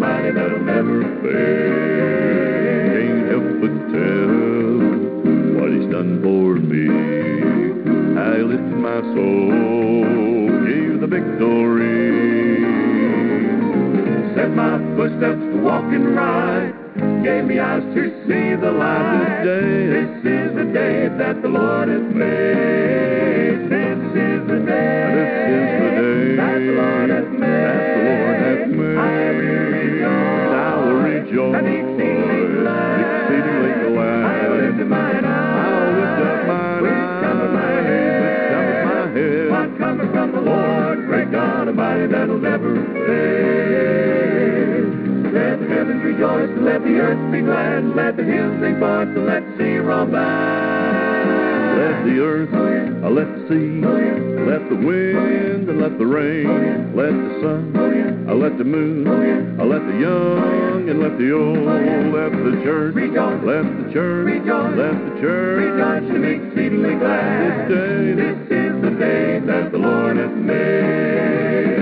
Great that'll never fail. Can't help but tell what He's done for me. I lifted my soul, gave the victory. Set my footsteps to walk and ride, gave me eyes to see the light. This day, this is the day that the Lord has made. This is the day, this is the day that the Lord has made. That the Lord has made. Rejoice, and exceedingly glad. Exceedingly glad. I lift mine eyes. I'll lift up mine which cometh my head, my head. What cometh from the Lord, great God Almighty, that'll never fail. Let the heavens rejoice, and let the earth be glad, and let the hills sing forth, and let the sea roll by. Let the earth, uh, let the sea, let the wind, and let the rain, let the sun, uh, let the moon, uh, let the young, and let the old, let the church, let the church, let the church, and be exceedingly glad. This day, this is the day that the Lord hath made.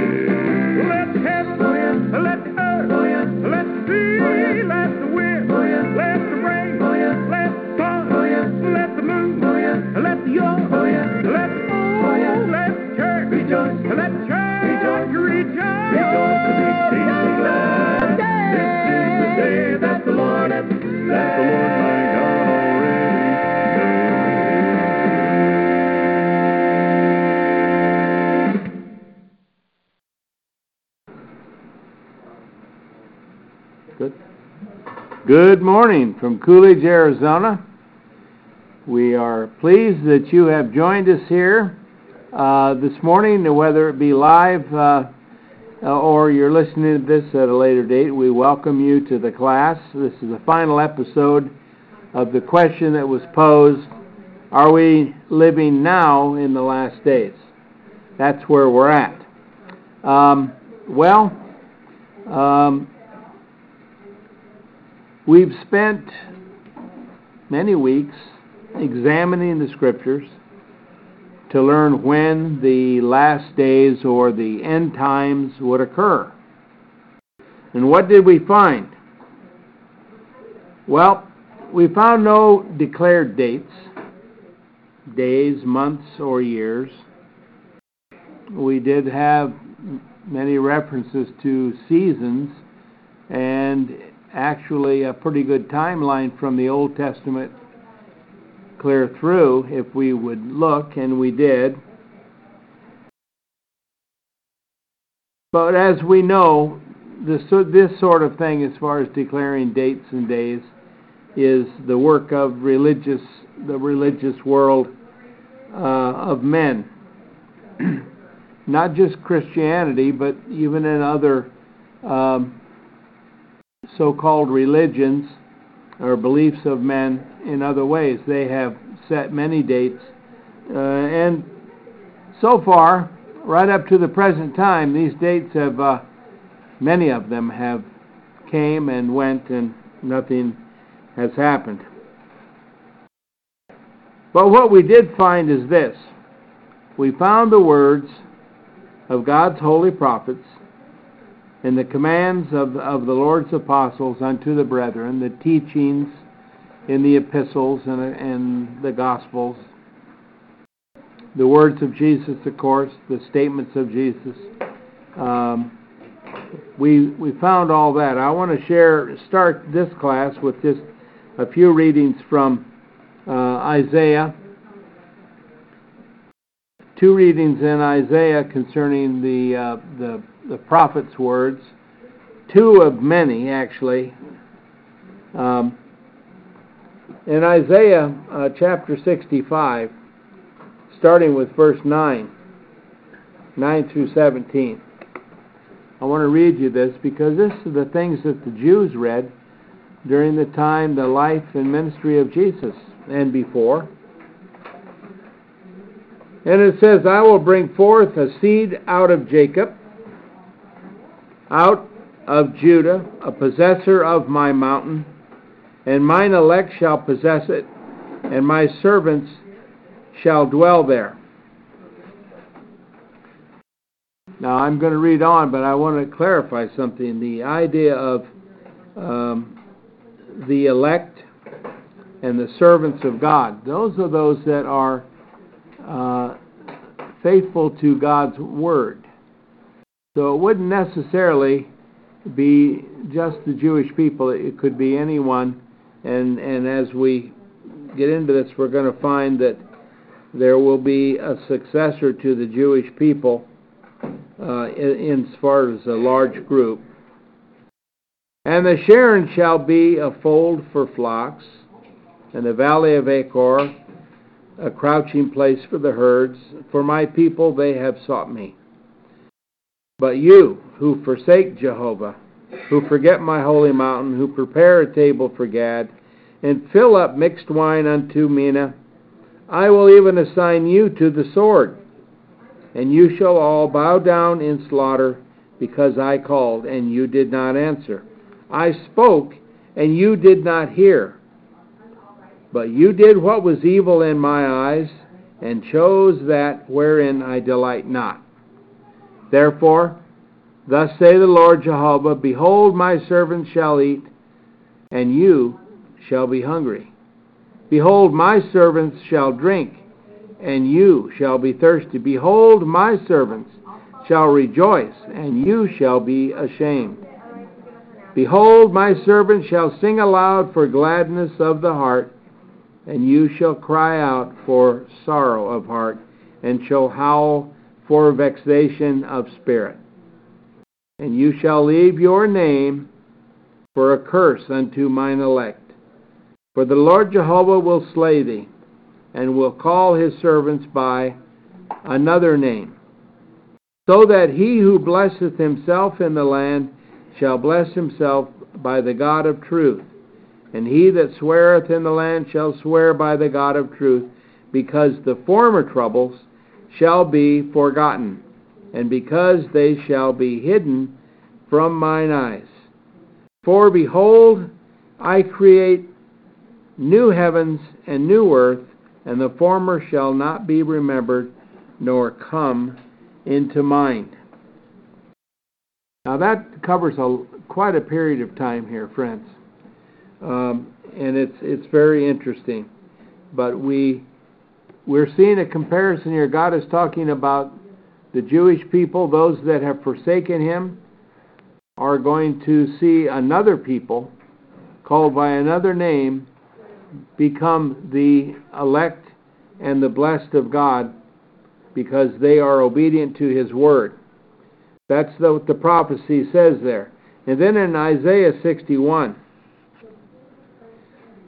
Good morning from Coolidge, Arizona. We are pleased that you have joined us here uh, this morning, whether it be live uh, or you're listening to this at a later date. We welcome you to the class. This is the final episode of the question that was posed Are we living now in the last days? That's where we're at. Um, well, um, We've spent many weeks examining the scriptures to learn when the last days or the end times would occur. And what did we find? Well, we found no declared dates, days, months, or years. We did have many references to seasons and actually a pretty good timeline from the Old Testament clear through if we would look, and we did. But as we know, this, this sort of thing, as far as declaring dates and days, is the work of religious, the religious world uh, of men. Not just Christianity, but even in other um, so-called religions or beliefs of men in other ways. They have set many dates, uh, and so far, right up to the present time, these dates have, uh, many of them have came and went, and nothing has happened. But what we did find is this: we found the words of God's holy prophets and the commands of, of the Lord's apostles unto the brethren, the teachings in the epistles and, and the gospels, the words of Jesus, of course, the statements of Jesus. Um, we we found all that. I want to share start this class with just a few readings from uh, Isaiah. Two readings in Isaiah concerning the, uh, the, the prophet's words. Two of many, actually. Um, in Isaiah uh, chapter 65, starting with verse 9, 9 through 17. I want to read you this because this is the things that the Jews read during the time, the life and ministry of Jesus and before. And it says, I will bring forth a seed out of Jacob, out of Judah, a possessor of my mountain, and mine elect shall possess it, and my servants shall dwell there. Now, I'm going to read on, but I want to clarify something. The idea of um, the elect and the servants of God, those are those that are uh, faithful to God's word. So it wouldn't necessarily be just the Jewish people, it could be anyone. And, and as we get into this, we're going to find that there will be a successor to the Jewish people uh, in, in as far as a large group. And the Sharon shall be a fold for flocks, and the valley of Achor a crouching place for the herds. For my people they have sought me. But you, who forsake Jehovah, who forget my holy mountain, who prepare a table for Gad, and fill up mixed wine unto Meni, I will even assign you to the sword and you shall all bow down in slaughter, because I called, and you did not answer. I spoke, and you did not hear. But you did what was evil in my eyes, and chose that wherein I delight not. Therefore, thus say the Lord Jehovah Behold, my servants shall eat, and you shall be hungry. Behold, my servants shall drink and you shall be thirsty. Behold, my servants shall rejoice, and you shall be ashamed. Behold, my servants shall sing aloud for gladness of the heart, and you shall cry out for sorrow of heart, and shall howl for vexation of spirit. And you shall leave your name for a curse unto mine elect. For the Lord Jehovah will slay thee and will call his servants by another name, so that he who blesseth himself in the land shall bless himself by the God of truth, and he that sweareth in the land shall swear by the God of truth, because the former troubles shall be forgotten, and because they shall be hidden from mine eyes. For behold, I create new heavens and new earth, and the former shall not be remembered, nor come into mind. Now that covers a, quite a period of time here, friends, um, and it's it's very interesting. But we we're seeing a comparison here. God is talking about the Jewish people, those that have forsaken Him, are going to see another people called by another name become the elect and the blessed of God because they are obedient to his word. That's what the prophecy says there. And then in Isaiah 61,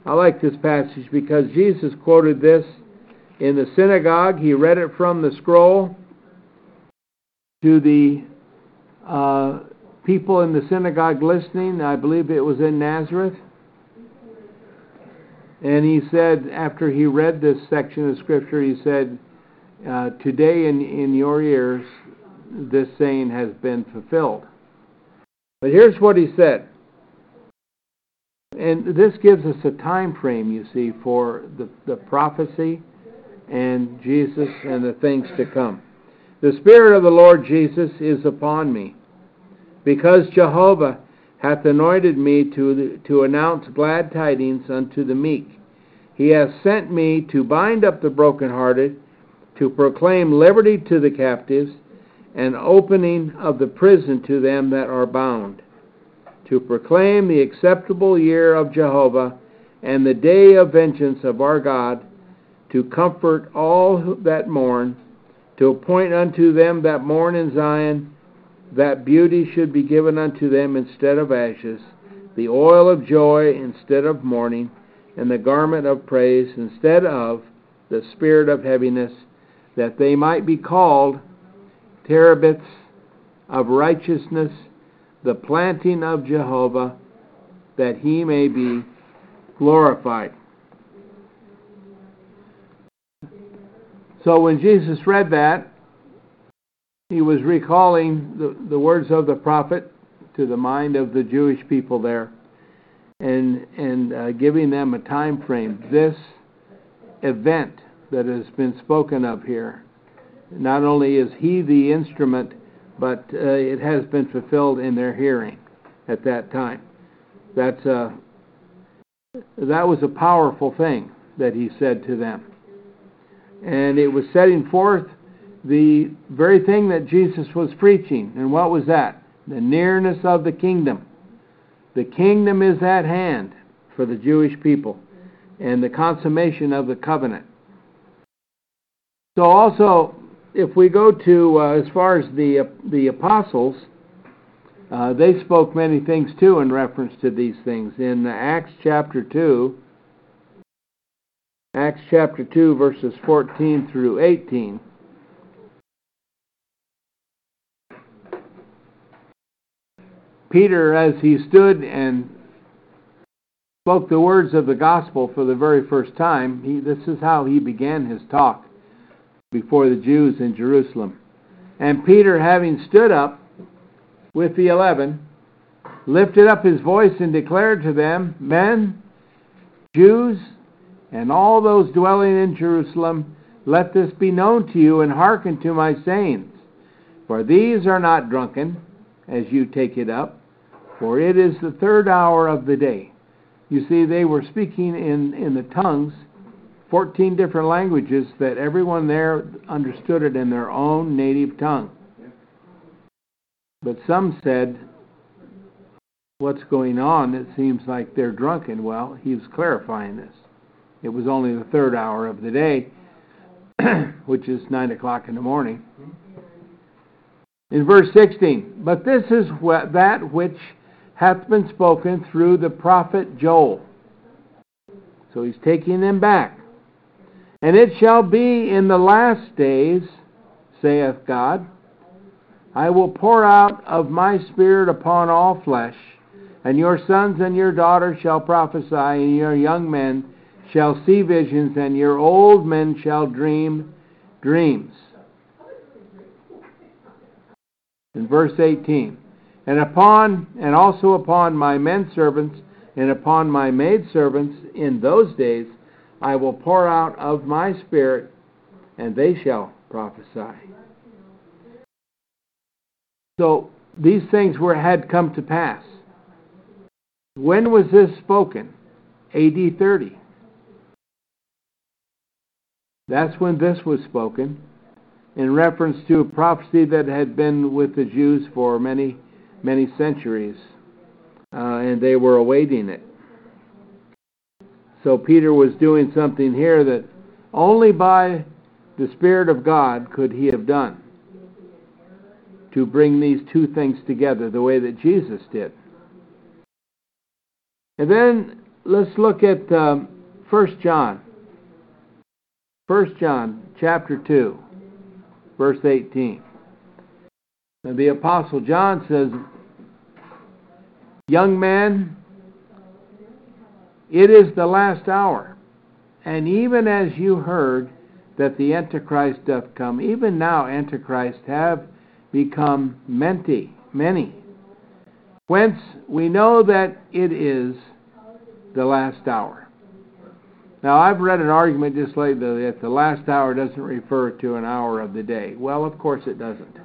I like this passage because Jesus quoted this in the synagogue. He read it from the scroll to the uh, people in the synagogue listening. I believe it was in Nazareth. And he said, after he read this section of Scripture, he said, uh, Today in, in your ears, this saying has been fulfilled. But here's what he said. And this gives us a time frame, you see, for the, the prophecy and Jesus and the things to come. The Spirit of the Lord Jesus is upon me, because Jehovah hath anointed me to, to announce glad tidings unto the meek. He hath sent me to bind up the brokenhearted, to proclaim liberty to the captives, and opening of the prison to them that are bound, to proclaim the acceptable year of Jehovah, and the day of vengeance of our God, to comfort all that mourn, to appoint unto them that mourn in Zion, that beauty should be given unto them instead of ashes, the oil of joy instead of mourning, and the garment of praise instead of the spirit of heaviness, that they might be called terebinths of righteousness, the planting of Jehovah, that he may be glorified. So when Jesus read that, he was recalling the, the words of the prophet to the mind of the Jewish people there and, and uh, giving them a time frame. This event that has been spoken of here, not only is he the instrument, but uh, it has been fulfilled in their hearing at that time. That's a, that was a powerful thing that he said to them. And it was setting forth the very thing that Jesus was preaching. And what was that? The nearness of the kingdom. The kingdom is at hand for the Jewish people and the consummation of the covenant. So, also, if we go to uh, as far as the, uh, the apostles, uh, they spoke many things too in reference to these things. In Acts chapter 2, Acts chapter 2, verses 14 through 18. Peter, as he stood and spoke the words of the gospel for the very first time, he, this is how he began his talk before the Jews in Jerusalem. And Peter, having stood up with the eleven, lifted up his voice and declared to them, Men, Jews, and all those dwelling in Jerusalem, let this be known to you, and hearken to my sayings. For these are not drunken, as you take it up, for it is the third hour of the day. You see, they were speaking in, in the tongues, 14 different languages, that everyone there understood it in their own native tongue. But some said, What's going on? It seems like they're drunken. Well, he was clarifying this. It was only the third hour of the day, which is 9 o'clock in the morning. In verse 16, but this is that which hath been spoken through the prophet Joel. So he's taking them back. And it shall be in the last days, saith God, I will pour out of my spirit upon all flesh, and your sons and your daughters shall prophesy, and your young men shall see visions, and your old men shall dream dreams. In verse 18, and upon and also upon my men servants and upon my maid servants in those days I will pour out of my spirit, and they shall prophesy. So these things were had come to pass. When was this spoken? AD 30. That's when this was spoken in reference to a prophecy that had been with the Jews for many, many centuries, uh, and they were awaiting it. So Peter was doing something here that only by the Spirit of God could he have done to bring these two things together the way that Jesus did. And then let's look at um, 1 John. 1 John chapter 2, verse 18. And the Apostle John says, Young man, it is the last hour. And even as you heard that the Antichrist doth come, even now Antichrist have become many, many. Whence we know that it is the last hour. Now, I've read an argument just lately that the last hour doesn't refer to an hour of the day. Well, of course it doesn't.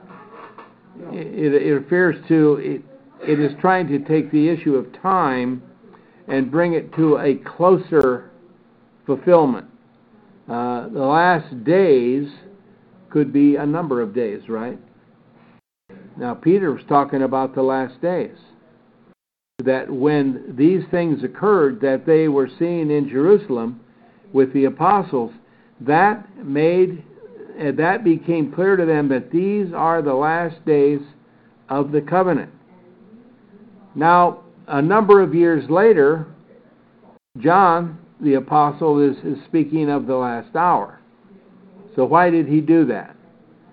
It, it, refers to, it, it is trying to take the issue of time and bring it to a closer fulfillment. Uh, the last days could be a number of days, right? Now, Peter was talking about the last days. that when these things occurred that they were seen in Jerusalem with the apostles, that made eh, that became clear to them that these are the last days of the covenant. Now, a number of years later, John the apostle is, is speaking of the last hour. So why did he do that?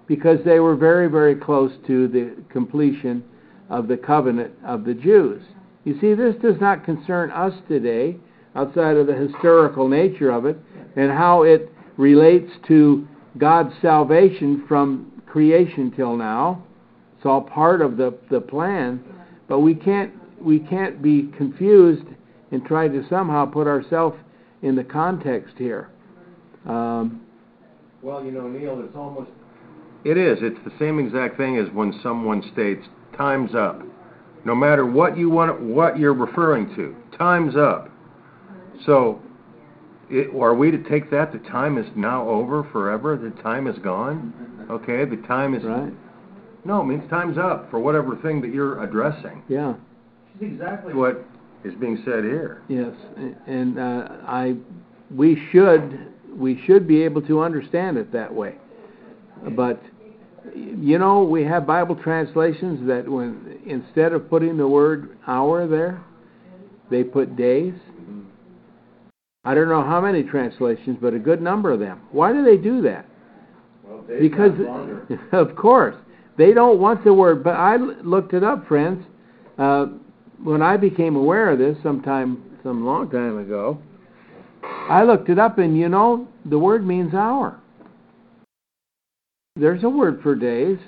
Because they were very, very close to the completion of the covenant of the Jews. You see, this does not concern us today, outside of the historical nature of it, and how it relates to God's salvation from creation till now. It's all part of the, the plan, but we can't we can't be confused and try to somehow put ourselves in the context here. Um, well, you know, Neil, it's almost. It is. It's the same exact thing as when someone states, "Time's up." No matter what you want, what you're referring to, time's up. So, it, are we to take that the time is now over forever? The time is gone. Okay, the time is. Right. No, it means time's up for whatever thing that you're addressing. Yeah. It's exactly what is being said here. Yes, and uh, I, we should, we should be able to understand it that way. But, you know, we have Bible translations that when instead of putting the word hour there, they put days. I don't know how many translations, but a good number of them. Why do they do that? Well, because, of course, they don't want the word. But I looked it up, friends. Uh, when I became aware of this sometime, some long time ago, I looked it up, and you know, the word means hour. There's a word for days.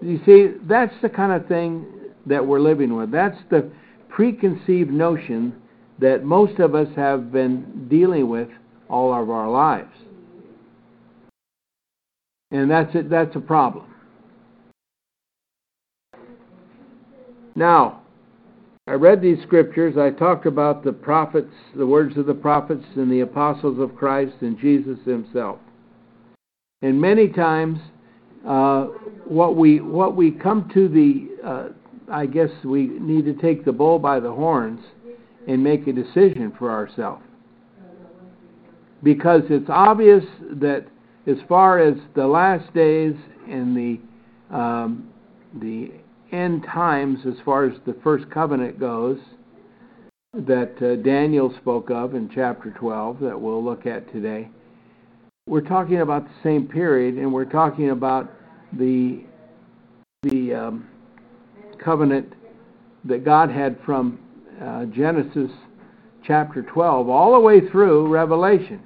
You see, that's the kind of thing that we're living with. That's the preconceived notion that most of us have been dealing with all of our lives. And that's it, that's a problem. Now, I read these scriptures. I talked about the prophets, the words of the prophets, and the apostles of Christ, and Jesus Himself. And many times, uh, what we what we come to the, uh, I guess we need to take the bull by the horns and make a decision for ourselves, because it's obvious that as far as the last days and the um, the end times as far as the first covenant goes that uh, Daniel spoke of in chapter 12 that we'll look at today. We're talking about the same period, and we're talking about the the um, covenant that God had from uh, Genesis chapter 12 all the way through Revelation.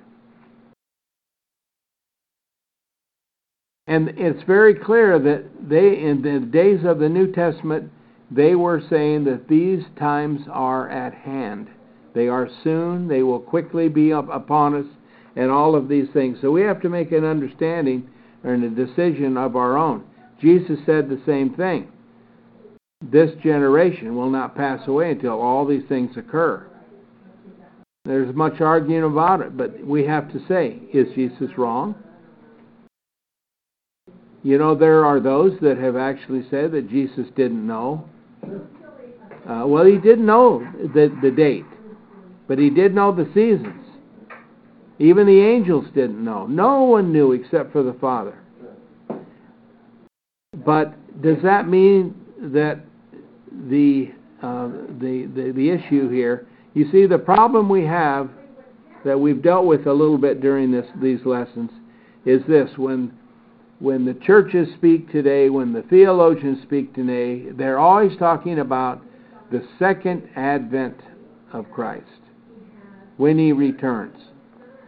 And it's very clear that they, in the days of the New Testament, they were saying that these times are at hand. They are soon, they will quickly be up upon us, and all of these things. So we have to make an understanding and a decision of our own. Jesus said the same thing. This generation will not pass away until all these things occur. There's much arguing about it, but we have to say, is Jesus wrong? You know, there are those that have actually said that Jesus didn't know. Uh, well, he didn't know the, the date, but he did know the seasons. Even the angels didn't know. No one knew except for the Father. But does that mean that the, uh, the, the, the issue here, you see, the problem we have that we've dealt with a little bit during this, these lessons is this when when the churches speak today, when the theologians speak today, they're always talking about the second advent of Christ, when he returns.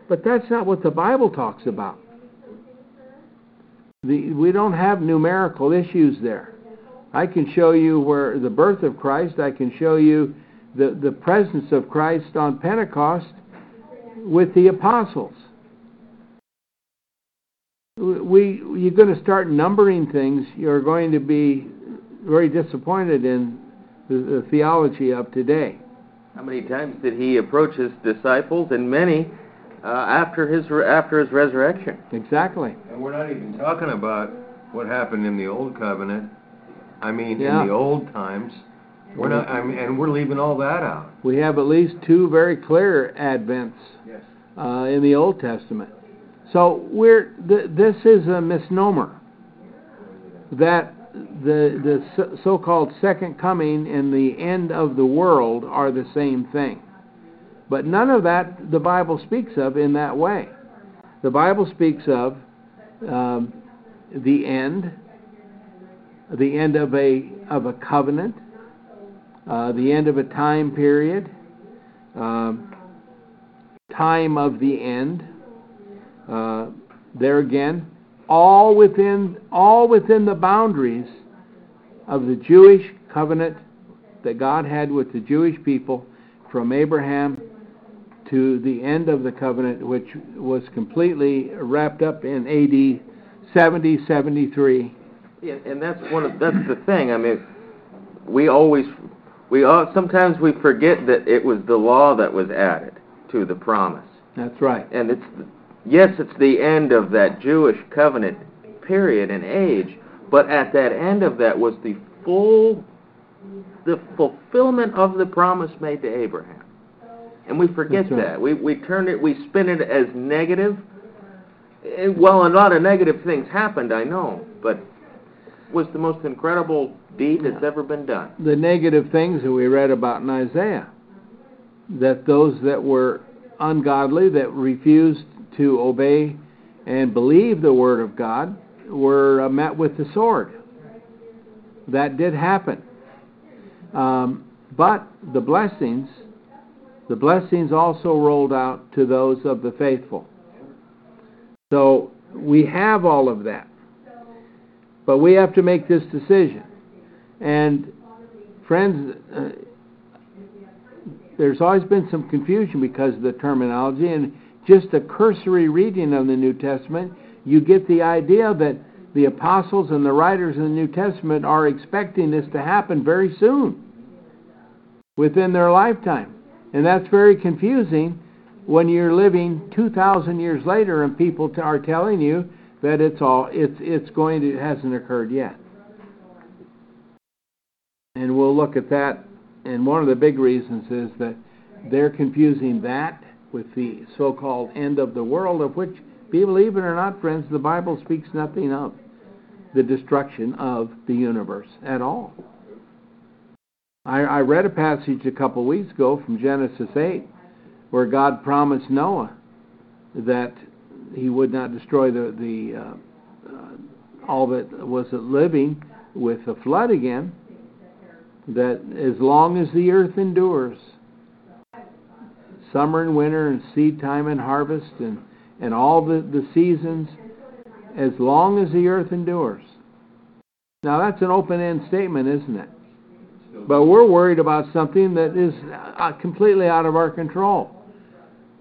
But that's not what the Bible talks about. The, we don't have numerical issues there. I can show you where the birth of Christ, I can show you the, the presence of Christ on Pentecost with the apostles we you're going to start numbering things, you're going to be very disappointed in the, the theology of today. How many times did he approach his disciples, and many uh, after his after his resurrection? Exactly. And we're not even talking about what happened in the old covenant. I mean, Yeah. in the old times, We're not, I mean, and we're leaving all that out. We have at least two very clear advents Yes. uh, in the Old Testament. So we're th- this is a misnomer that the the so- so-called second coming and the end of the world are the same thing. But none of that the Bible speaks of in that way. The Bible speaks of um, the end, the end of a of a covenant, uh, the end of a time period, um, time of the end. Uh, there again, all within all within the boundaries of the Jewish covenant that God had with the Jewish people from Abraham to the end of the covenant, which was completely wrapped up in AD 70 73. Yeah, and that's one of that's the thing. I mean, we always we all sometimes we forget that it was the law that was added to the promise, That's right. and it's yes, it's the end of that Jewish covenant period and age, but at that end of that was the full the fulfillment of the promise made to Abraham. And we forget right. that. We we turn it we spin it as negative. And, well, a lot of negative things happened, I know, but was the most incredible deed that's ever been done. the negative things that we read about in Isaiah. That those that were ungodly, that refused to obey and believe the word of God, were uh, met with the sword. That did happen. Um, but the blessings, the blessings also rolled out to those of the faithful. So we have all of that. But we have to make this decision. And friends, uh, there's always been some confusion because of the terminology, and just a cursory reading of the New Testament, you get the idea that the apostles and the writers in the New Testament are expecting this to happen very soon, within their lifetime. And that's very confusing when you're living 2,000 years later and people are telling you that it's all it's it's going to it hasn't occurred yet. And we'll look at that. And one of the big reasons is that they're confusing that with the so-called end of the world, of which, believe it or not, friends, the Bible speaks nothing of the destruction of the universe at all. I, I read a passage a couple weeks ago from Genesis 8 where God promised Noah that he would not destroy the, the uh, uh, all that was living with a flood again, that as long as the earth endures, summer and winter and seed time and harvest and, and all the, the seasons, as long as the earth endures. Now that's an open-end statement, isn't it? But we're worried about something that is uh, completely out of our control.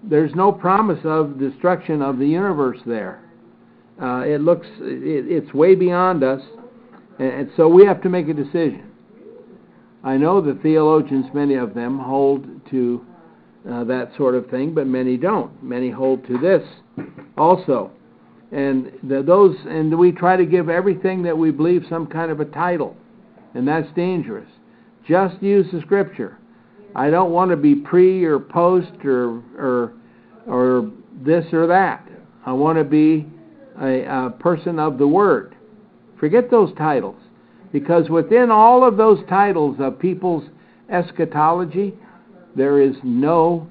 There's no promise of destruction of the universe there. Uh, it looks, it, it's way beyond us, and, so we have to make a decision. I know the theologians, many of them, hold to uh, that sort of thing, but many don't. Many hold to this also. And the, those, and we try to give everything that we believe some kind of a title, and that's dangerous. Just use the scripture. I don't want to be pre or post or or or this or that. I want to be a, a person of the word. Forget those titles, because within all of those titles of people's eschatology, there is no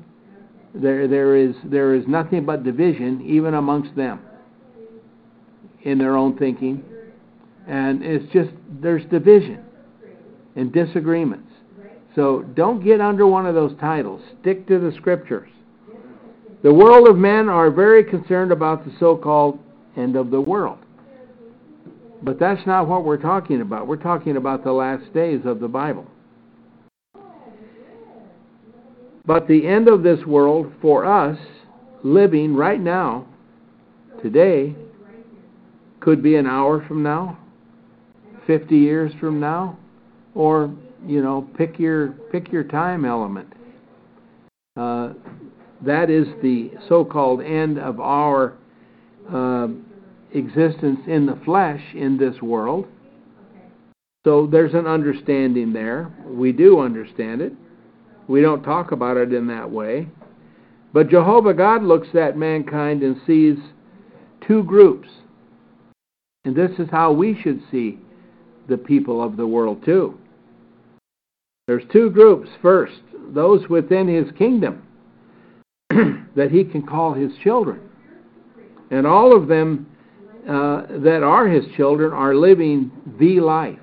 there there is there is nothing but division even amongst them in their own thinking and it's just there's division and disagreements so don't get under one of those titles. Stick to the scriptures. The world of men are very concerned about the so-called end of the world. But that's not what we're talking about. We're talking about the last days of the bible. But the end of this world for us, living right now, today, could be an hour from now, 50 years from now, or, you know, pick your, pick your time element. Uh, that is the so called end of our uh, existence in the flesh in this world. So there's an understanding there. We do understand it. We don't talk about it in that way. But Jehovah God looks at mankind and sees two groups. And this is how we should see the people of the world too. There's two groups. First, those within his kingdom that he can call his children. And all of them uh, that are his children are living the life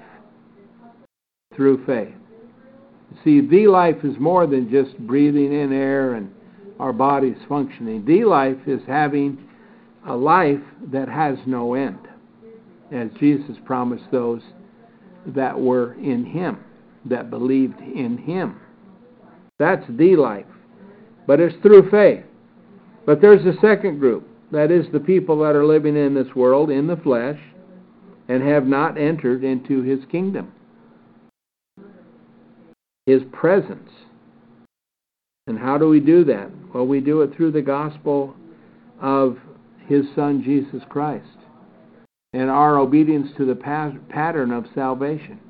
through faith. See, the life is more than just breathing in air and our bodies functioning. The life is having a life that has no end, as Jesus promised those that were in him, that believed in him. That's the life. But it's through faith. But there's a second group. That is the people that are living in this world in the flesh and have not entered into his kingdom. His presence. And how do we do that? Well, we do it through the gospel of his son Jesus Christ and our obedience to the pattern of salvation.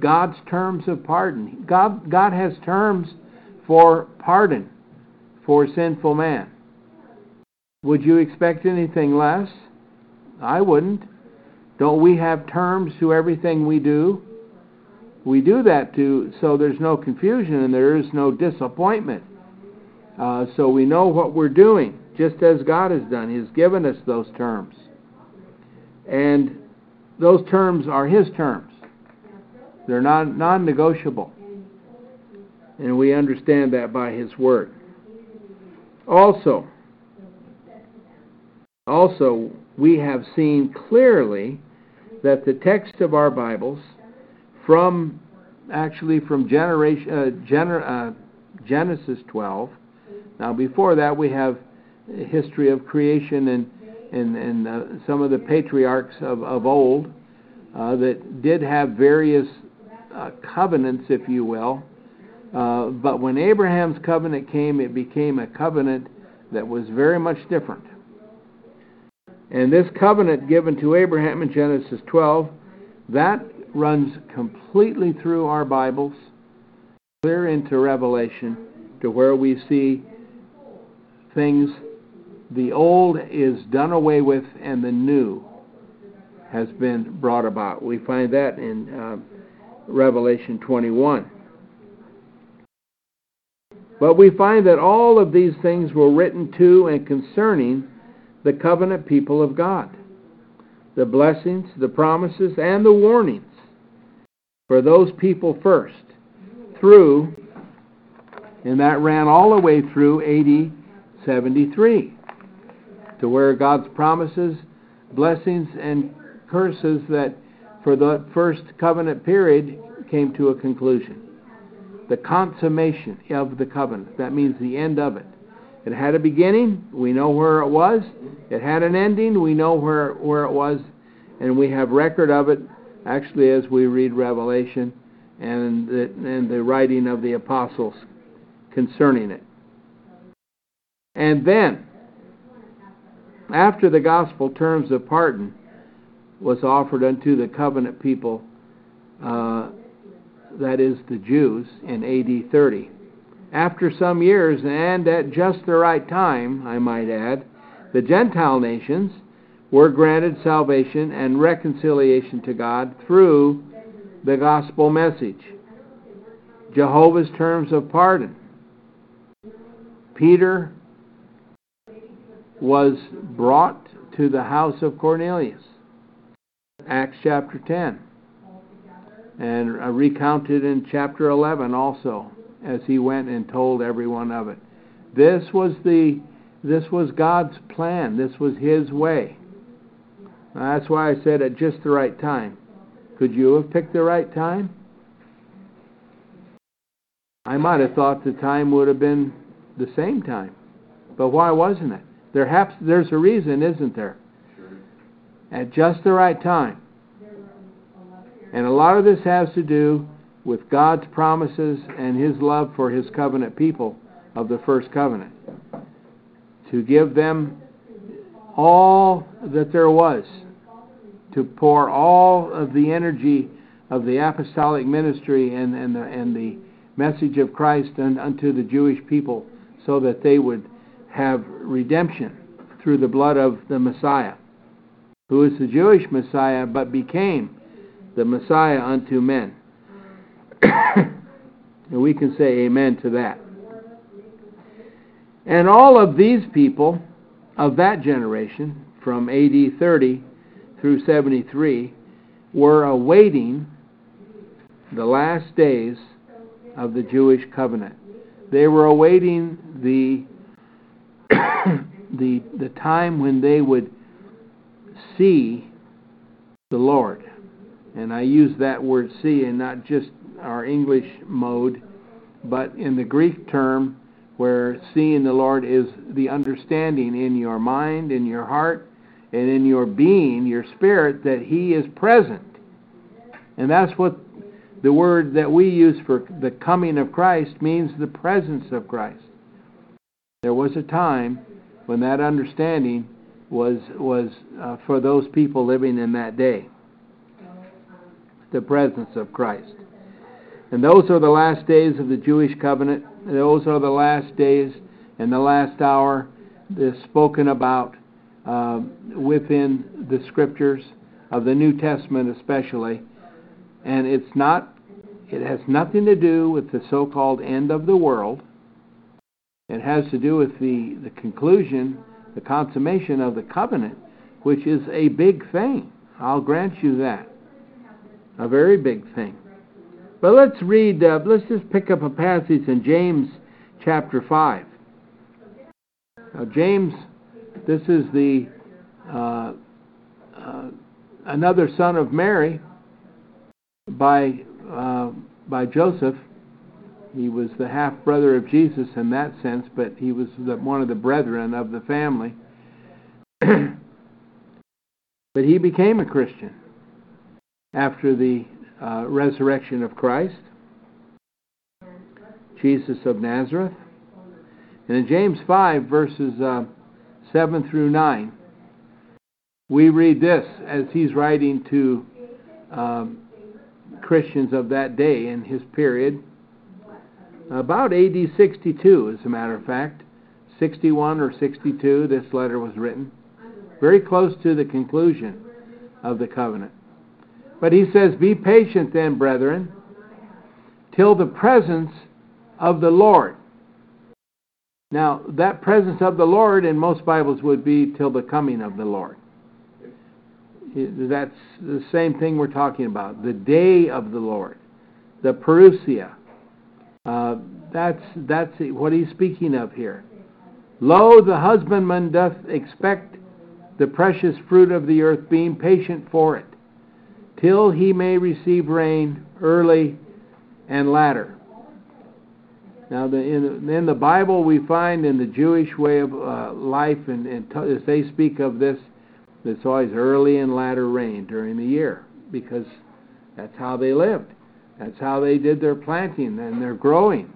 God's terms of pardon. God, God has terms for pardon for sinful man. Would you expect anything less? I wouldn't. Don't we have terms to everything we do? We do that to so there's no confusion and there is no disappointment. Uh, so we know what we're doing, just as God has done. He's given us those terms. And those terms are His terms. They're non negotiable. And we understand that by His Word. Also, also, we have seen clearly that the text of our Bibles, from actually from generation, uh, gener, uh, Genesis 12, now before that we have history of creation and and, and uh, some of the patriarchs of, of old uh, that did have various uh, covenants, if you will. Uh, but when Abraham's covenant came, it became a covenant that was very much different. And this covenant given to Abraham in Genesis 12, that runs completely through our Bibles, clear into Revelation, to where we see things, the old is done away with and the new has been brought about. We find that in uh, Revelation 21. But we find that all of these things were written to and concerning the covenant people of God. The blessings, the promises, and the warnings for those people first, through, and that ran all the way through AD 73, to where God's promises, blessings, and curses that for the first covenant period came to a conclusion. The consummation of the covenant. That means the end of it. It had a beginning, we know where it was. It had an ending, we know where, where it was, and we have record of it actually as we read Revelation and the, and the writing of the apostles concerning it. And then, after the gospel terms of pardon was offered unto the covenant people, uh, that is the Jews, in AD 30, after some years, and at just the right time, I might add, the Gentile nations were granted salvation and reconciliation to God through the gospel message. Jehovah's terms of pardon. Peter was brought to the house of Cornelius. Acts chapter 10. And recounted in chapter 11 also as he went and told everyone of it. This was the this was God's plan. This was his way. That's why I said at just the right time. Could you have picked the right time? I might have thought the time would have been the same time. But why wasn't it? There has, there's a reason, isn't there? At just the right time. And a lot of this has to do with God's promises and His love for His covenant people of the first covenant. To give them all that there was, to pour all of the energy of the apostolic ministry and, and, the, and the message of Christ unto the Jewish people so that they would have redemption through the blood of the Messiah, who is the Jewish Messiah but became the Messiah unto men. and we can say amen to that. And all of these people of that generation, from AD 30 through 73, were awaiting the last days of the Jewish covenant. They were awaiting the the the time when they would see the Lord. And I use that word see and not just our English mode, but in the Greek term where seeing the Lord is the understanding in your mind, in your heart, and in your being, your spirit, that He is present. And that's what the word that we use for the coming of Christ means the presence of Christ. There was a time when that understanding was was uh, for those people living in that day. The presence of Christ. And those are the last days of the Jewish covenant. Those are the last days and the last hour that's spoken about uh, within the scriptures of the New Testament, especially. And it's not, it has nothing to do with the so called end of the world. It has to do with the, the conclusion, the consummation of the covenant, which is a big thing. I'll grant you that. A very big thing. But let's read, uh, let's just pick up a passage in James chapter 5. Now, James, this is the uh, uh, another son of Mary by, uh, by Joseph. He was the half brother of Jesus in that sense, but he was the, one of the brethren of the family. but he became a Christian after the uh, resurrection of Christ, Jesus of Nazareth. And in James 5, verses uh, 7 through 9, we read this as he's writing to um, Christians of that day in his period, about AD 62, as a matter of fact. 61 or 62, this letter was written, very close to the conclusion of the covenant. But he says, Be patient then, brethren, till the presence of the Lord. Now, that presence of the Lord in most Bibles would be till the coming of the Lord. That's the same thing we're talking about. The day of the Lord, the parousia. Uh, that's that's what he's speaking of here. Lo, the husbandman doth expect the precious fruit of the earth, being patient for it, till he may receive rain early and latter. Now, the, in, in, the Bible, we find in the Jewish way of uh, life, and, and t- as they speak of this, it's always early and latter rain during the year because that's how they lived. That's how they did their planting and their growing.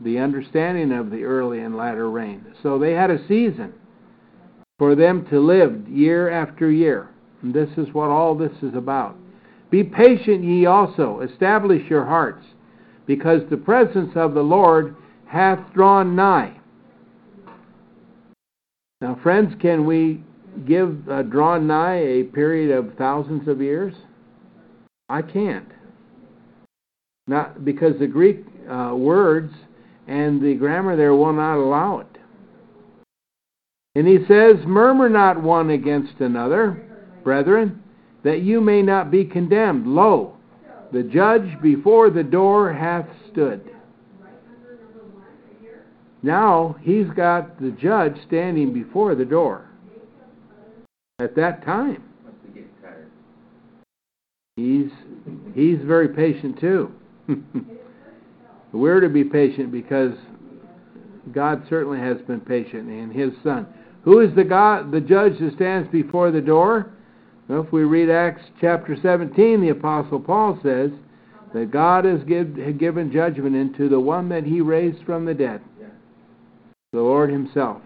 The understanding of the early and latter rain. So they had a season for them to live year after year. And this is what all this is about. Be patient ye also, establish your hearts, because the presence of the Lord hath drawn nigh. Now, friends, can we give uh, drawn nigh a period of thousands of years? I can't. Not because the Greek uh, words and the grammar there will not allow it. And he says, Murmur not one against another, brethren, that you may not be condemned. Lo, the judge before the door hath stood. Now he's got the judge standing before the door at that time. He's he's very patient too. We're to be patient because God certainly has been patient in his son. Who is the God the judge that stands before the door? Well, if we read Acts chapter 17, the apostle Paul says that God has give, given judgment into the one that he raised from the dead. The Lord himself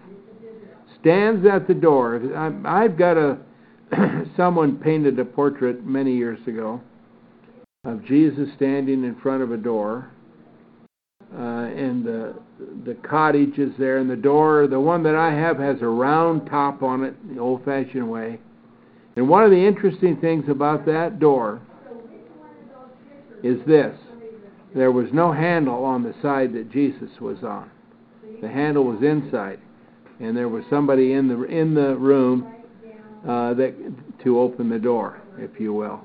stands at the door. I've got a someone painted a portrait many years ago of Jesus standing in front of a door, uh, and the the cottage is there, and the door, the one that I have, has a round top on it, the old-fashioned way. And one of the interesting things about that door is this: there was no handle on the side that Jesus was on. The handle was inside, and there was somebody in the in the room uh, that to open the door, if you will.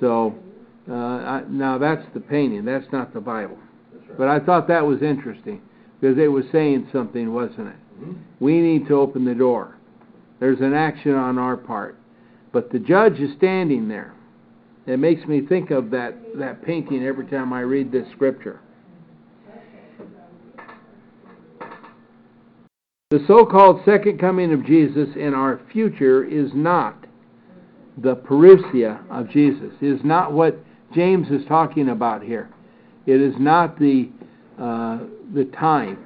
So uh, I, now that's the painting. That's not the Bible. But I thought that was interesting because it was saying something, wasn't it? We need to open the door. There's an action on our part, but the judge is standing there. It makes me think of that that painting every time I read this scripture. The so called second coming of Jesus in our future is not the parousia of Jesus, it is not what James is talking about here. It is not the, uh, the time,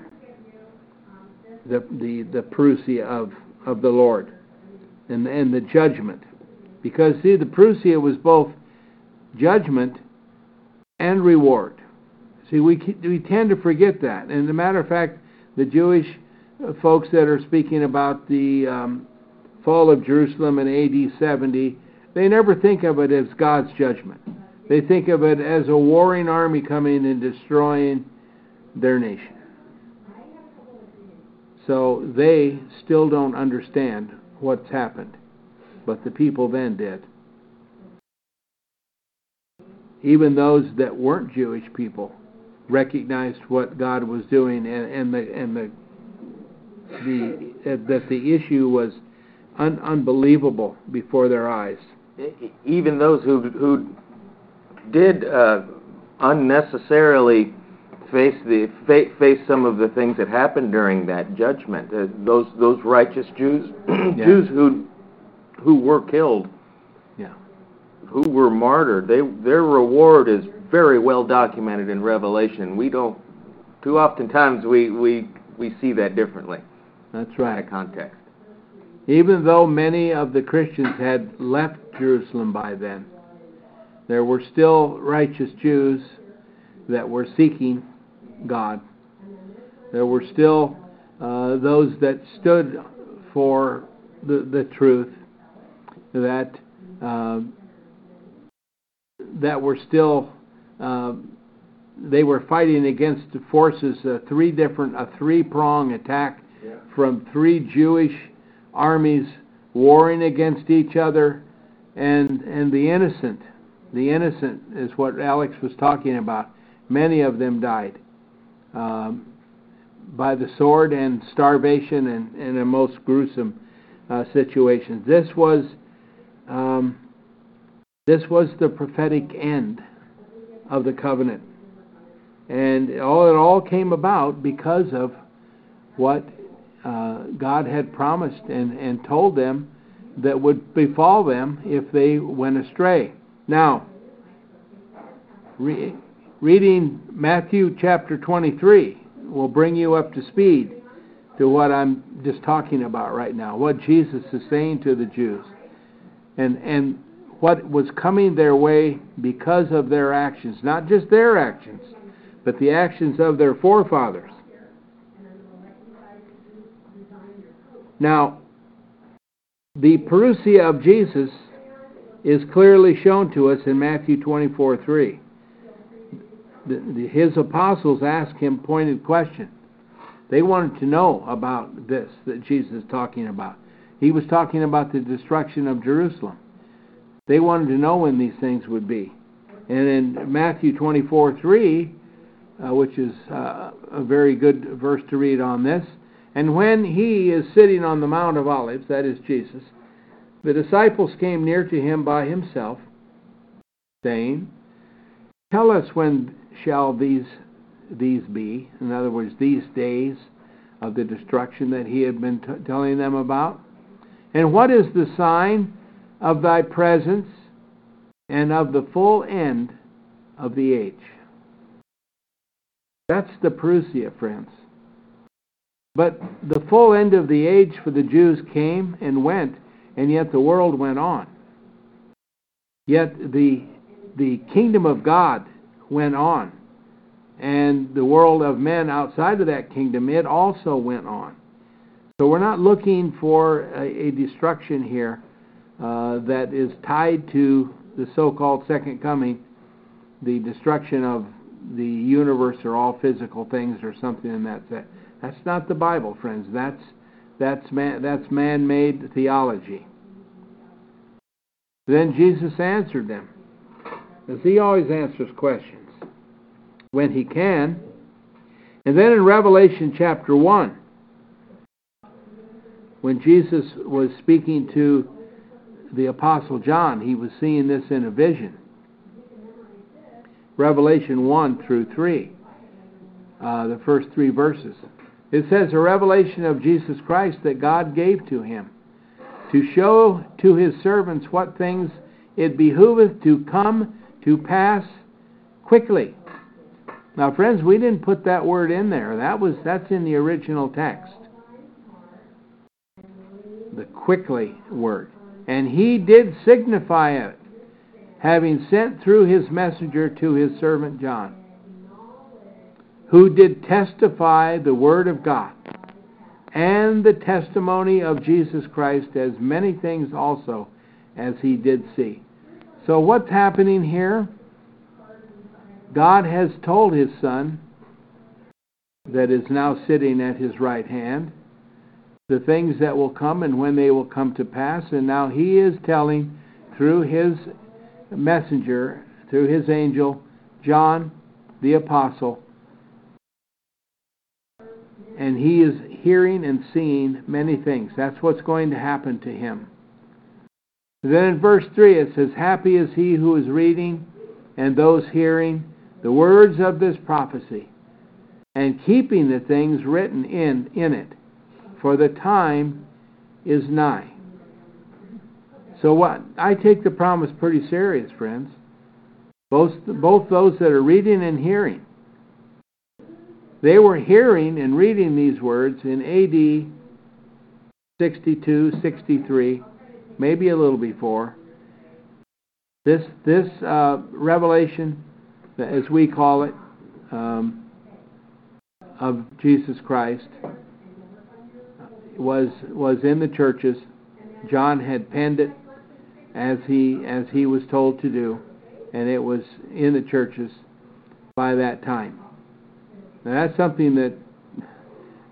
the, the, the parousia of, of the Lord and, and the judgment. Because, see, the parousia was both judgment and reward. See, we, we tend to forget that. And as a matter of fact, the Jewish folks that are speaking about the um, fall of Jerusalem in AD 70, they never think of it as God's judgment. They think of it as a warring army coming and destroying their nation. So they still don't understand what's happened, but the people then did. Even those that weren't Jewish people recognized what God was doing and, and the and the the uh, that the issue was un, unbelievable before their eyes. Even those who who did uh, unnecessarily face the face some of the things that happened during that judgment. Uh, those those righteous Jews, yeah. Jews who who were killed, yeah, who were martyred. They their reward is very well documented in Revelation. We don't too oftentimes we we we see that differently. That's right. Out of context. Even though many of the Christians had left Jerusalem by then, there were still righteous Jews that were seeking God. There were still uh, those that stood for the, the truth, that uh, that were still uh, they were fighting against forces, uh, three different a three prong attack yeah. from three Jewish armies warring against each other, and and the innocent the innocent is what Alex was talking about. Many of them died um, by the sword and starvation and, and a most gruesome uh, situation. This was um, this was the prophetic end of the covenant, and all it all came about because of what uh, God had promised and, and told them that would befall them if they went astray. Now, re- reading Matthew chapter 23 will bring you up to speed to what I'm just talking about right now, what Jesus is saying to the Jews, and, and what was coming their way because of their actions, not just their actions, but the actions of their forefathers. Now, the parousia of Jesus is clearly shown to us in Matthew 24 3. The, the, his apostles asked him pointed questions. They wanted to know about this that Jesus is talking about. He was talking about the destruction of Jerusalem. They wanted to know when these things would be. And in Matthew 24 3, uh, which is uh, a very good verse to read on this, and when he is sitting on the Mount of Olives, that is Jesus, the disciples came near to him by himself, saying, Tell us when shall these these be? In other words, these days of the destruction that he had been t- telling them about. And what is the sign of thy presence and of the full end of the age? That's the parousia, friends. But the full end of the age for the Jews came and went, and yet the world went on. Yet the the kingdom of God went on. And the world of men outside of that kingdom, it also went on. So we're not looking for a, a destruction here uh, that is tied to the so-called second coming, the destruction of the universe or all physical things or something in that set. That's not the Bible, friends. That's that's man that's man-made theology. Then Jesus answered them, as he always answers questions when he can. And then in Revelation chapter 1, when Jesus was speaking to the Apostle John, he was seeing this in a vision. Revelation 1 through 3, uh, the first three verses. It says, A revelation of Jesus Christ that God gave to him, to show to his servants what things it behooveth to come to pass quickly. Now, friends, we didn't put that word in there. That was that's in the original text. The quickly word. And he did signify it, having sent through his messenger to his servant John, who did testify the word of God and the testimony of Jesus Christ as many things also as he did see. So, what's happening here? God has told his Son, that is now sitting at his right hand, the things that will come and when they will come to pass. And now he is telling through his messenger, through his angel, John the Apostle, and he is hearing and seeing many things. That's what's going to happen to him. Then in verse 3 it says, Happy is he who is reading and those hearing the words of this prophecy and keeping the things written in, in it, for the time is nigh. So what? I take the promise pretty serious, friends. Both, both those that are reading and hearing. They were hearing and reading these words in AD 62, 63, maybe a little before. This, this uh, revelation, as we call it, um, of Jesus Christ was was in the churches. John had penned it as he as he was told to do, and it was in the churches by that time. Now that's something that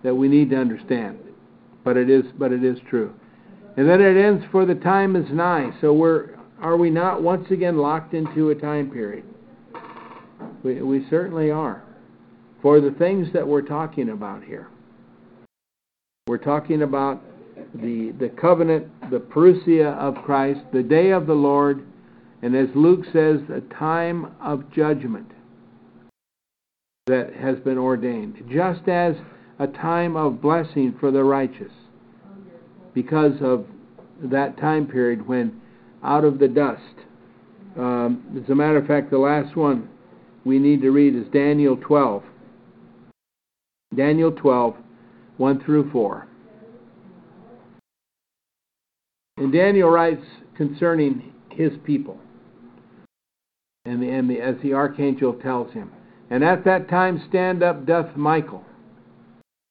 that we need to understand, but it is but it is true. And then it ends for the time is nigh. So we're are we not once again locked into a time period? We we certainly are. For the things that we're talking about here. We're talking about the the covenant, the parousia of Christ, the day of the Lord, and as Luke says, a time of judgment that has been ordained, just as a time of blessing for the righteous, because of that time period when out of the dust. Um, as a matter of fact, the last one we need to read is Daniel 12. Daniel 12, 1 through 4. And Daniel writes concerning his people, and, the, and the, as the archangel tells him, And at that time stand up doth Michael.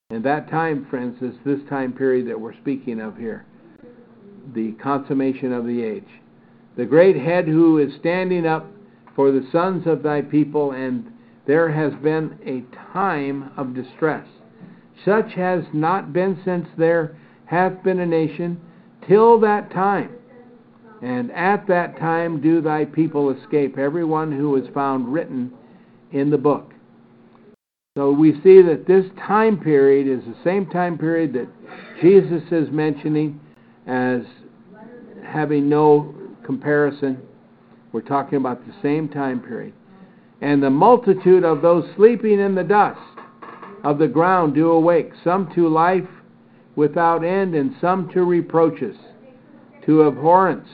And that time, friends, is this time period that we're speaking of here, the consummation of the age. The great head who is standing up for the sons of thy people, and there has been a time of distress. Such has not been since there hath been a nation till that time. And at that time do thy people escape, every one who is found written in the book. So we see that this time period is the same time period that Jesus is mentioning as having no comparison. We're talking about the same time period. And the multitude of those sleeping in the dust of the ground do awake, some to life without end, and some to reproaches, to abhorrence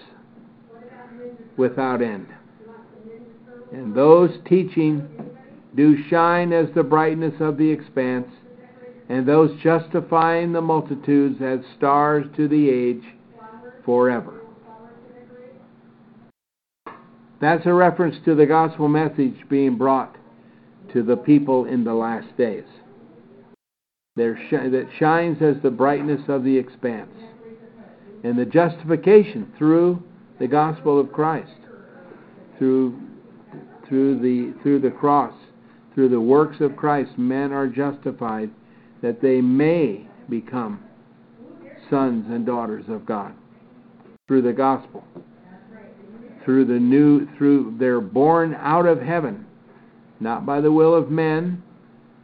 without end. And those teaching do shine as the brightness of the expanse, and those justifying the multitudes as stars to the age forever. That's a reference to the gospel message being brought to the people in the last days. There sh- that shines as the brightness of the expanse. And the justification through the gospel of Christ, through, through, the, through the cross, through the works of Christ, men are justified that they may become sons and daughters of God through the gospel through the new through they're born out of heaven not by the will of men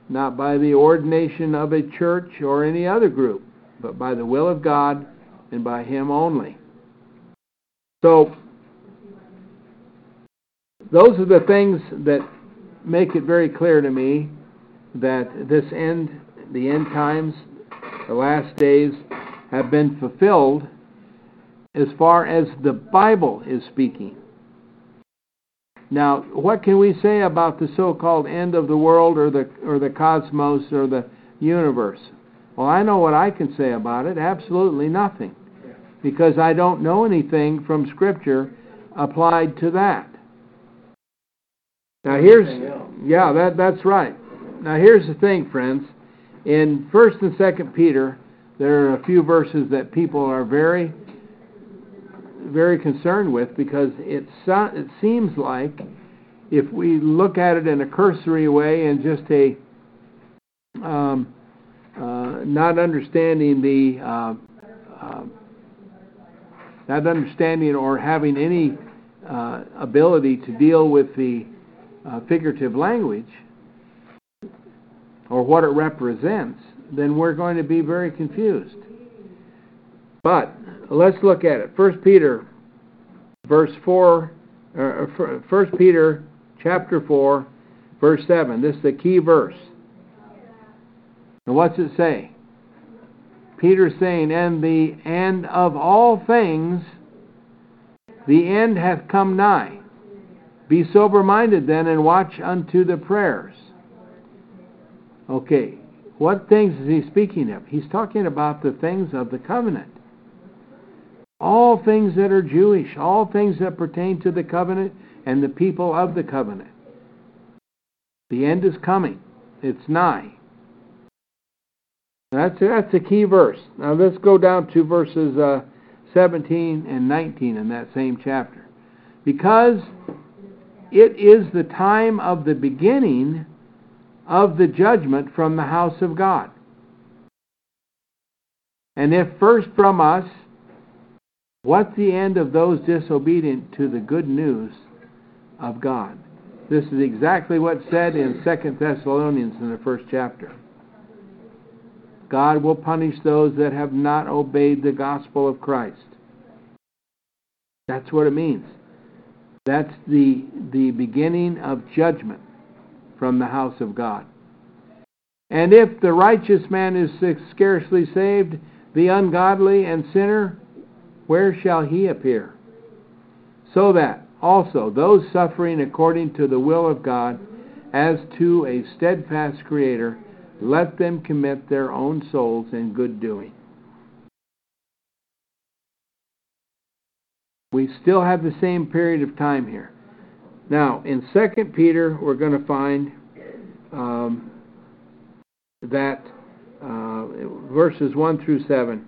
not by the ordination of a church or any other group but by the will of God and by him only. So those are the things that make it very clear to me that this end the end times the last days have been fulfilled as far as the Bible is speaking. Now, what can we say about the so-called end of the world or the or the cosmos or the universe? Well, I know what I can say about it. Absolutely nothing. Because I don't know anything from scripture applied to that. Now here's yeah, that that's right. Now here's the thing, friends. In 1st and 2nd Peter, there are a few verses that people are very very concerned with because it so, it seems like if we look at it in a cursory way and just a um, uh, not understanding the uh, uh, not understanding or having any uh, ability to deal with the uh, figurative language or what it represents, then we're going to be very confused. But let's look at it. First Peter, verse four, uh, First Peter, chapter four, verse seven. This is the key verse. And what's it say? Peter's saying, "And the end of all things, the end hath come nigh. Be sober minded then, and watch unto the prayers." Okay, what things is he speaking of? He's talking about the things of the covenant all things that are Jewish, all things that pertain to the covenant and the people of the covenant. The end is coming. It's nigh. That's that's a key verse. Now let's go down to verses uh, 17 and 19 in that same chapter. Because it is the time of the beginning of the judgment from the house of God. And if first from us What's the end of those disobedient to the good news of God? This is exactly what's said in Second Thessalonians in the first chapter. God will punish those that have not obeyed the gospel of Christ. That's what it means. That's the, the beginning of judgment from the house of God. And if the righteous man is scarcely saved, the ungodly and sinner where shall he appear? So that also those suffering according to the will of God, as to a steadfast Creator, let them commit their own souls in good doing. We still have the same period of time here. Now, in 2 Peter, we're going to find um, that uh, verses 1 through 7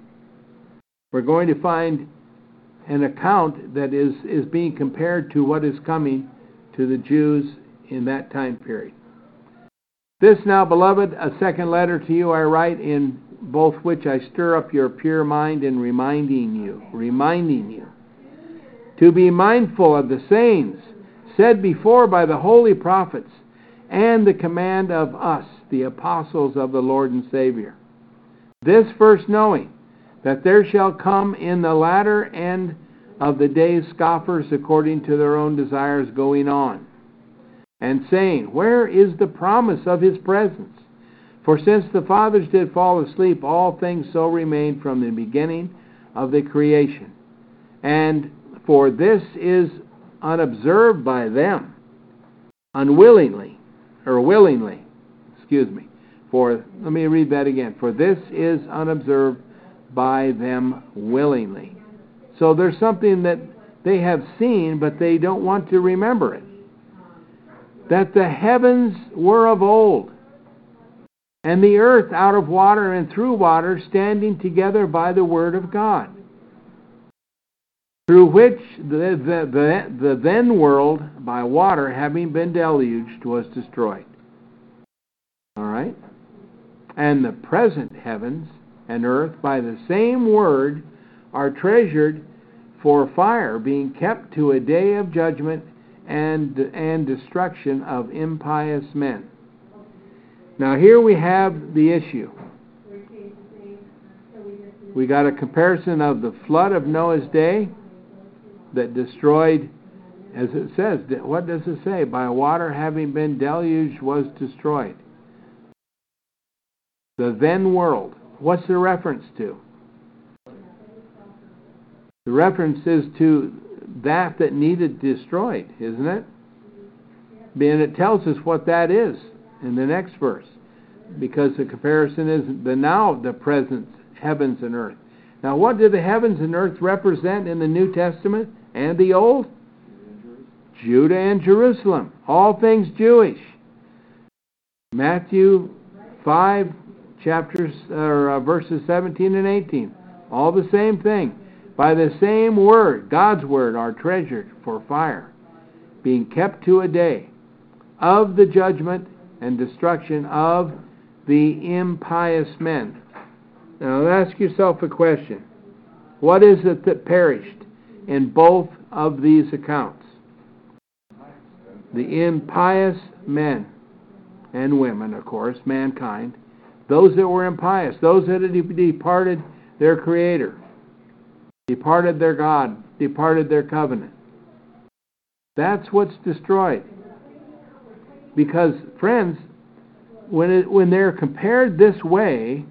we're going to find an account that is, is being compared to what is coming to the Jews in that time period. This now, beloved, a second letter to you I write, in both which I stir up your pure mind in reminding you, reminding you, to be mindful of the sayings said before by the holy prophets and the command of us, the apostles of the Lord and Savior. This first knowing that there shall come in the latter end of the days scoffers according to their own desires going on, and saying, Where is the promise of his presence? For since the fathers did fall asleep, all things so remain from the beginning of the creation. And for this is unobserved by them, unwillingly, or willingly, excuse me. For, let me read that again. For this is unobserved by them willingly. So there's something that they have seen, but they don't want to remember it. That the heavens were of old, and the earth out of water and through water, standing together by the word of God, through which the, the, the, the then world, by water having been deluged, was destroyed. All right? And the present heavens and earth, by the same word, are treasured for fire, being kept to a day of judgment and, and destruction of impious men. Now, here we have the issue. We got a comparison of the flood of Noah's day that destroyed, as it says, what does it say? By water having been deluged was destroyed. The then world. What's the reference to? The reference is to that that needed destroyed, isn't it? And it tells us what that is in the next verse, because the comparison is the now, the present heavens and earth. Now, what do the heavens and earth represent in the New Testament and the Old? Judah and Jerusalem, all things Jewish. Matthew 5, chapters or uh, verses 17 and 18, all the same thing. By the same word, God's word, are treasured for fire, being kept to a day of the judgment and destruction of the impious men. Now ask yourself a question. What is it that perished in both of these accounts? The impious men and women, of course, mankind, those that were impious, those that had departed their Creator departed their God, departed their covenant. That's what's destroyed. Because, friends, when, it, when they're compared this way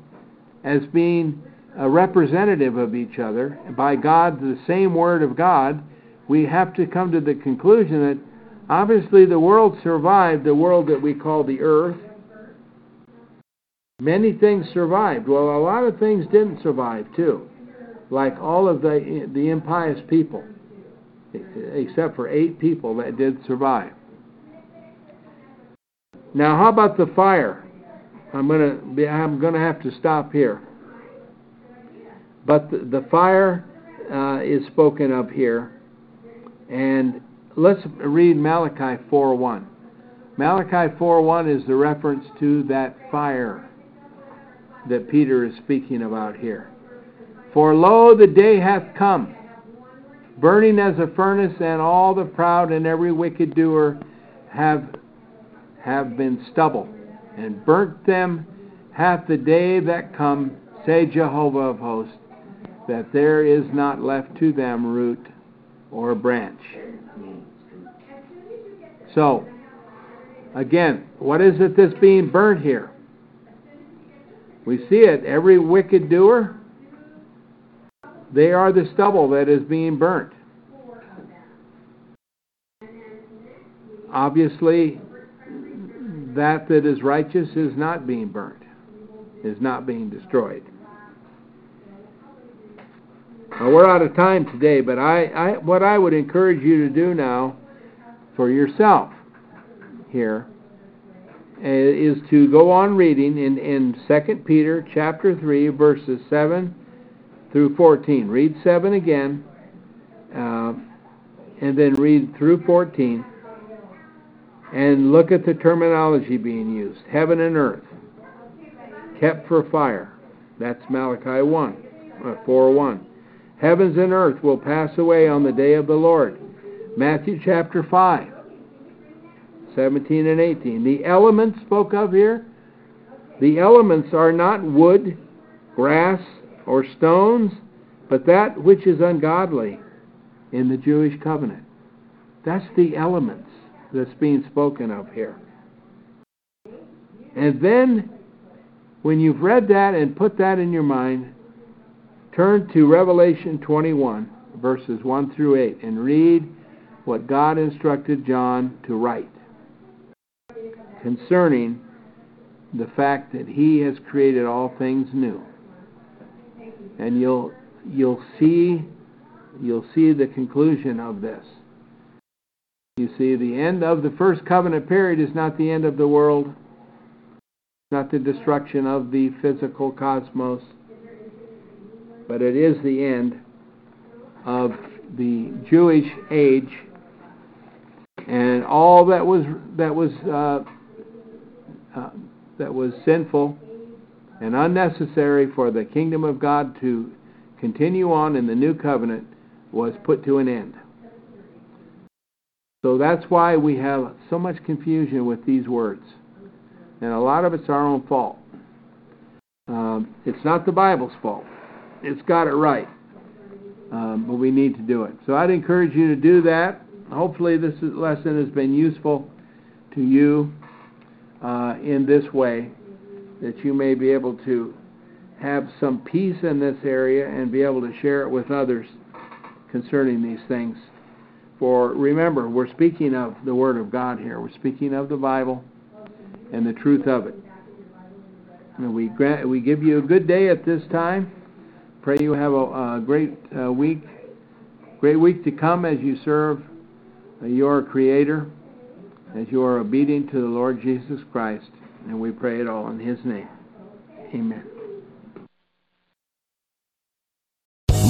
as being a representative of each other by God, the same Word of God, we have to come to the conclusion that obviously the world survived, the world that we call the earth. Many things survived. Well, a lot of things didn't survive, too like all of the the impious people, except for eight people that did survive. Now, how about the fire? I'm gonna be, I'm gonna have to stop here. But the, fire uh, is spoken of here, and let's read Malachi 4:1. Malachi 4:1 is the reference to that fire that Peter is speaking about here. For lo, the day hath come, burning as a furnace, and all the proud and every wicked doer have, have been stubble, and burnt them hath the day that come, say Jehovah of hosts, that there is not left to them root or branch. So, again, what is it that's being burnt here? We see it, every wicked doer, they are the stubble that is being burnt. Obviously, that that is righteous is not being burnt, is not being destroyed. Now, we're out of time today, but I, I, what I would encourage you to do now for yourself here uh, to go on reading in, in 2 Peter chapter 3, verses 7 through 14. Read 7 again, uh, and then read through 14, and look at the terminology being used heaven and earth, kept for fire. That's Malachi 1, uh, 4 1. Heavens and earth will pass away on the day of the Lord. Matthew chapter 5, 17 and 18. The elements spoke of here, the elements are not wood, grass, or stones, but that which is ungodly in the Jewish covenant. That's the elements that's being spoken of here. And then, when you've read that and put that in your mind, turn to Revelation 21, verses 1 through 8, and read what God instructed John to write concerning the fact that he has created all things new and you'll you'll see you'll see the conclusion of this. You see, the end of the first covenant period is not the end of the world, not the destruction of the physical cosmos, but it is the end of the Jewish age and all that was that was uh, uh, that was sinful and unnecessary for the kingdom of God to continue on in the new covenant was put to an end. So that's why we have so much confusion with these words. And a lot of it's our own fault. Um, it's not the Bible's fault. It's got it right. Um, but we need to do it. So I'd encourage you to do that. Hopefully, this lesson has been useful to you uh, in this way, that you may be able to have some peace in this area and be able to share it with others concerning these things. For remember, we're speaking of the Word of God here. We're speaking of the Bible and the truth of it. And we grant, we give you a good day at this time. Pray you have a, a great uh, week, great week to come as you serve your Creator, as you are obedient to the Lord Jesus Christ. And we pray it all in His name. Amen.